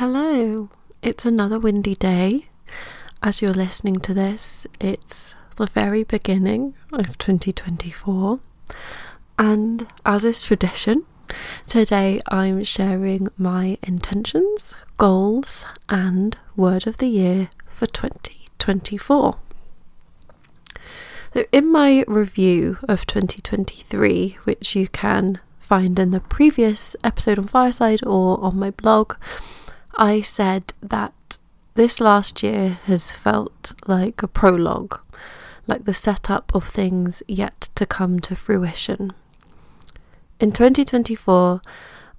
Hello, it's another windy day. As you're listening to this, it's the very beginning of 2024, and as is tradition, today I'm sharing my intentions, goals, and word of the year for 2024. So, in my review of 2023, which you can find in the previous episode on Fireside or on my blog, I said that this last year has felt like a prologue, like the setup of things yet to come to fruition. In 2024,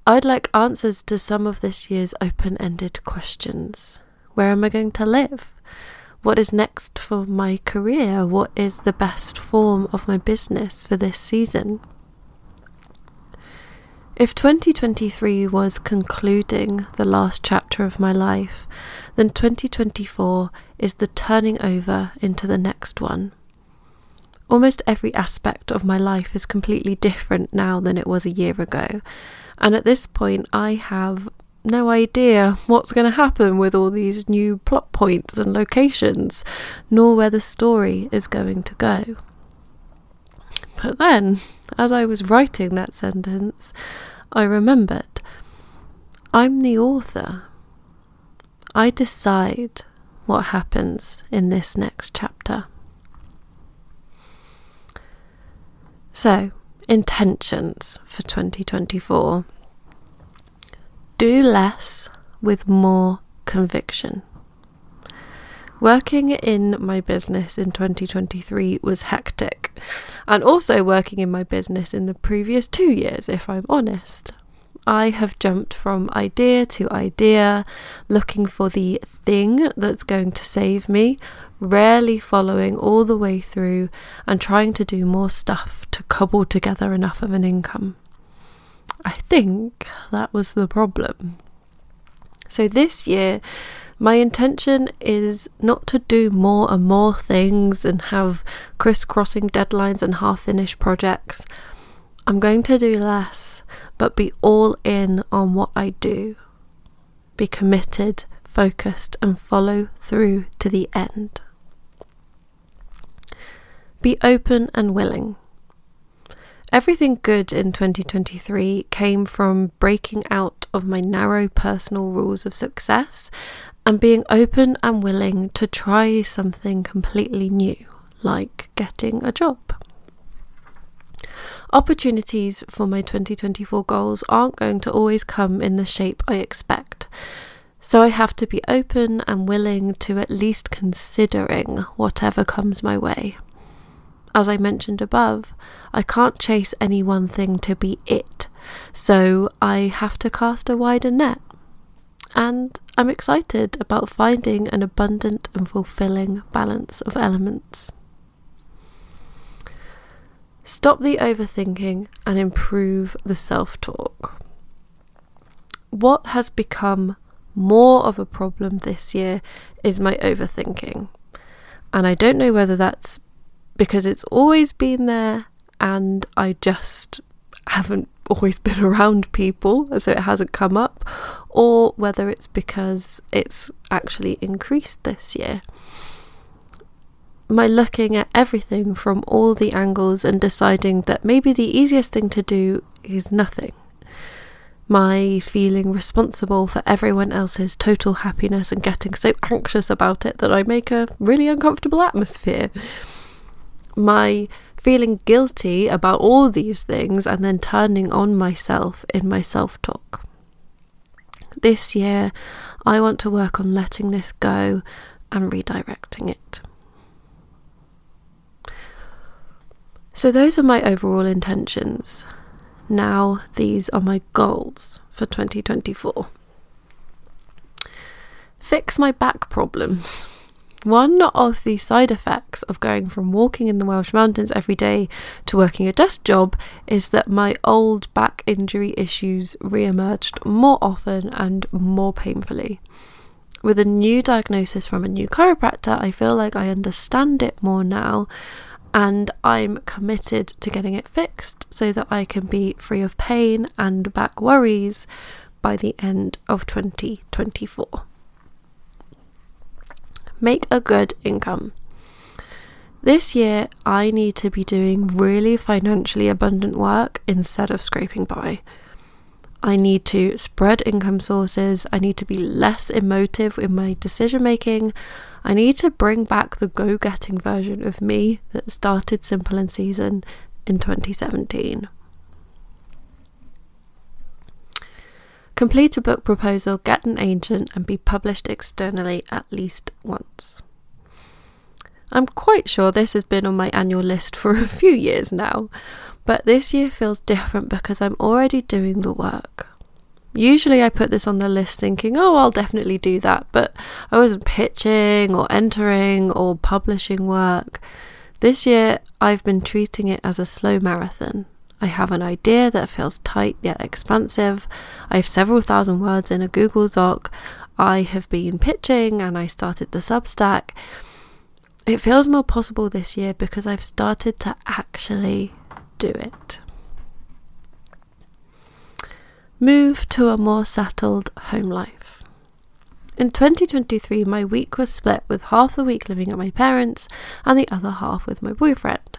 I'd like answers to some of this year's open ended questions. Where am I going to live? What is next for my career? What is the best form of my business for this season? If 2023 was concluding the last chapter of my life, then 2024 is the turning over into the next one. Almost every aspect of my life is completely different now than it was a year ago, and at this point, I have no idea what's going to happen with all these new plot points and locations, nor where the story is going to go. But then, as I was writing that sentence, I remembered I'm the author. I decide what happens in this next chapter. So, intentions for 2024 do less with more conviction. Working in my business in 2023 was hectic, and also working in my business in the previous two years, if I'm honest. I have jumped from idea to idea, looking for the thing that's going to save me, rarely following all the way through, and trying to do more stuff to cobble together enough of an income. I think that was the problem. So this year, my intention is not to do more and more things and have crisscrossing deadlines and half finished projects. I'm going to do less, but be all in on what I do. Be committed, focused, and follow through to the end. Be open and willing. Everything good in 2023 came from breaking out of my narrow personal rules of success and being open and willing to try something completely new, like getting a job. Opportunities for my 2024 goals aren't going to always come in the shape I expect, so I have to be open and willing to at least considering whatever comes my way. As I mentioned above, I can't chase any one thing to be it, so I have to cast a wider net and I'm excited about finding an abundant and fulfilling balance of elements. Stop the overthinking and improve the self talk. What has become more of a problem this year is my overthinking. And I don't know whether that's because it's always been there and I just haven't always been around people, so it hasn't come up, or whether it's because it's actually increased this year. My looking at everything from all the angles and deciding that maybe the easiest thing to do is nothing. My feeling responsible for everyone else's total happiness and getting so anxious about it that I make a really uncomfortable atmosphere. My feeling guilty about all these things and then turning on myself in my self talk. This year, I want to work on letting this go and redirecting it. So, those are my overall intentions. Now, these are my goals for 2024. Fix my back problems. One of the side effects of going from walking in the Welsh Mountains every day to working a desk job is that my old back injury issues re emerged more often and more painfully. With a new diagnosis from a new chiropractor, I feel like I understand it more now and I'm committed to getting it fixed so that I can be free of pain and back worries by the end of 2024. Make a good income. This year, I need to be doing really financially abundant work instead of scraping by. I need to spread income sources. I need to be less emotive in my decision making. I need to bring back the go getting version of me that started Simple in Season in 2017. Complete a book proposal, get an agent, and be published externally at least once. I'm quite sure this has been on my annual list for a few years now, but this year feels different because I'm already doing the work. Usually I put this on the list thinking, oh, I'll definitely do that, but I wasn't pitching or entering or publishing work. This year I've been treating it as a slow marathon. I have an idea that feels tight yet expansive. I have several thousand words in a Google Doc. I have been pitching and I started the Substack. It feels more possible this year because I've started to actually do it. Move to a more settled home life. In 2023, my week was split with half the week living at my parents' and the other half with my boyfriend.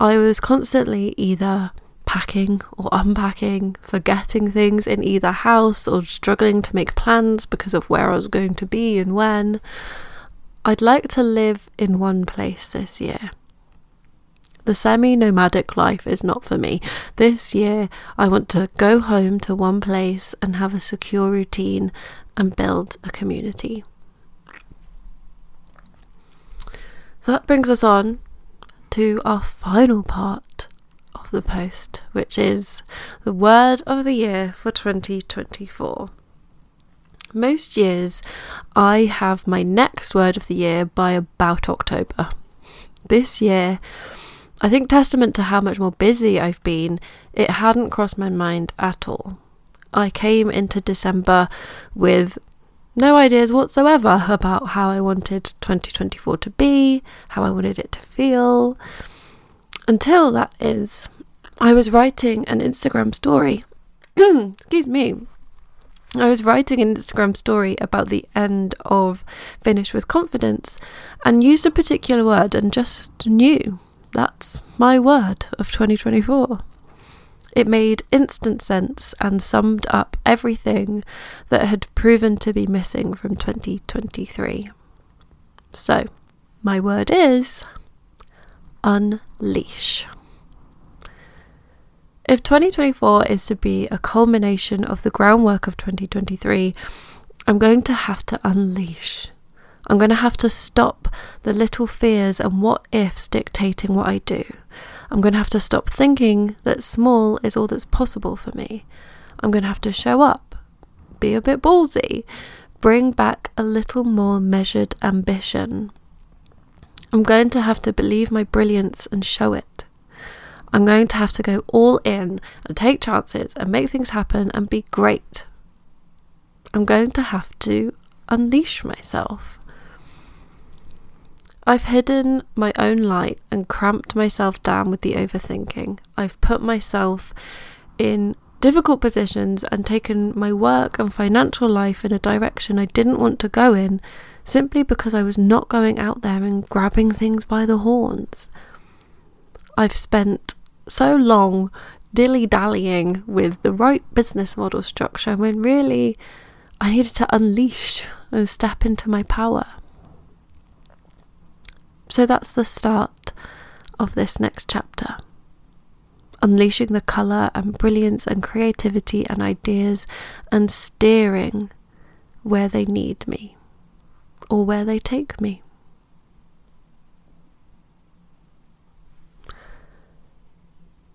I was constantly either packing or unpacking, forgetting things in either house, or struggling to make plans because of where I was going to be and when. I'd like to live in one place this year. The semi nomadic life is not for me. This year, I want to go home to one place and have a secure routine and build a community. So that brings us on to our final part the post, which is the word of the year for 2024. Most years, I have my next word of the year by about October. This year, I think, testament to how much more busy I've been, it hadn't crossed my mind at all. I came into December with no ideas whatsoever about how I wanted 2024 to be, how I wanted it to feel. Until that is, I was writing an Instagram story. Excuse me. I was writing an Instagram story about the end of Finish with Confidence and used a particular word and just knew that's my word of 2024. It made instant sense and summed up everything that had proven to be missing from 2023. So, my word is unleash. If 2024 is to be a culmination of the groundwork of 2023, I'm going to have to unleash. I'm going to have to stop the little fears and what ifs dictating what I do. I'm going to have to stop thinking that small is all that's possible for me. I'm going to have to show up, be a bit ballsy, bring back a little more measured ambition. I'm going to have to believe my brilliance and show it. I'm going to have to go all in and take chances and make things happen and be great. I'm going to have to unleash myself. I've hidden my own light and cramped myself down with the overthinking. I've put myself in difficult positions and taken my work and financial life in a direction I didn't want to go in simply because I was not going out there and grabbing things by the horns. I've spent so long dilly dallying with the right business model structure when really I needed to unleash and step into my power. So that's the start of this next chapter. Unleashing the colour and brilliance and creativity and ideas and steering where they need me or where they take me.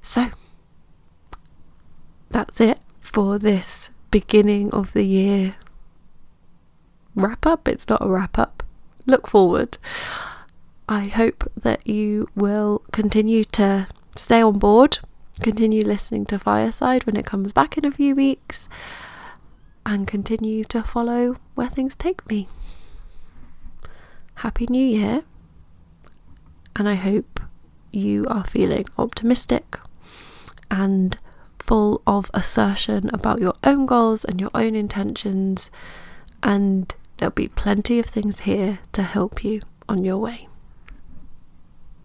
So, that's it for this beginning of the year wrap up. It's not a wrap up. Look forward. I hope that you will continue to stay on board, continue listening to Fireside when it comes back in a few weeks, and continue to follow where things take me. Happy New Year, and I hope you are feeling optimistic and full of assertion about your own goals and your own intentions, and there'll be plenty of things here to help you on your way.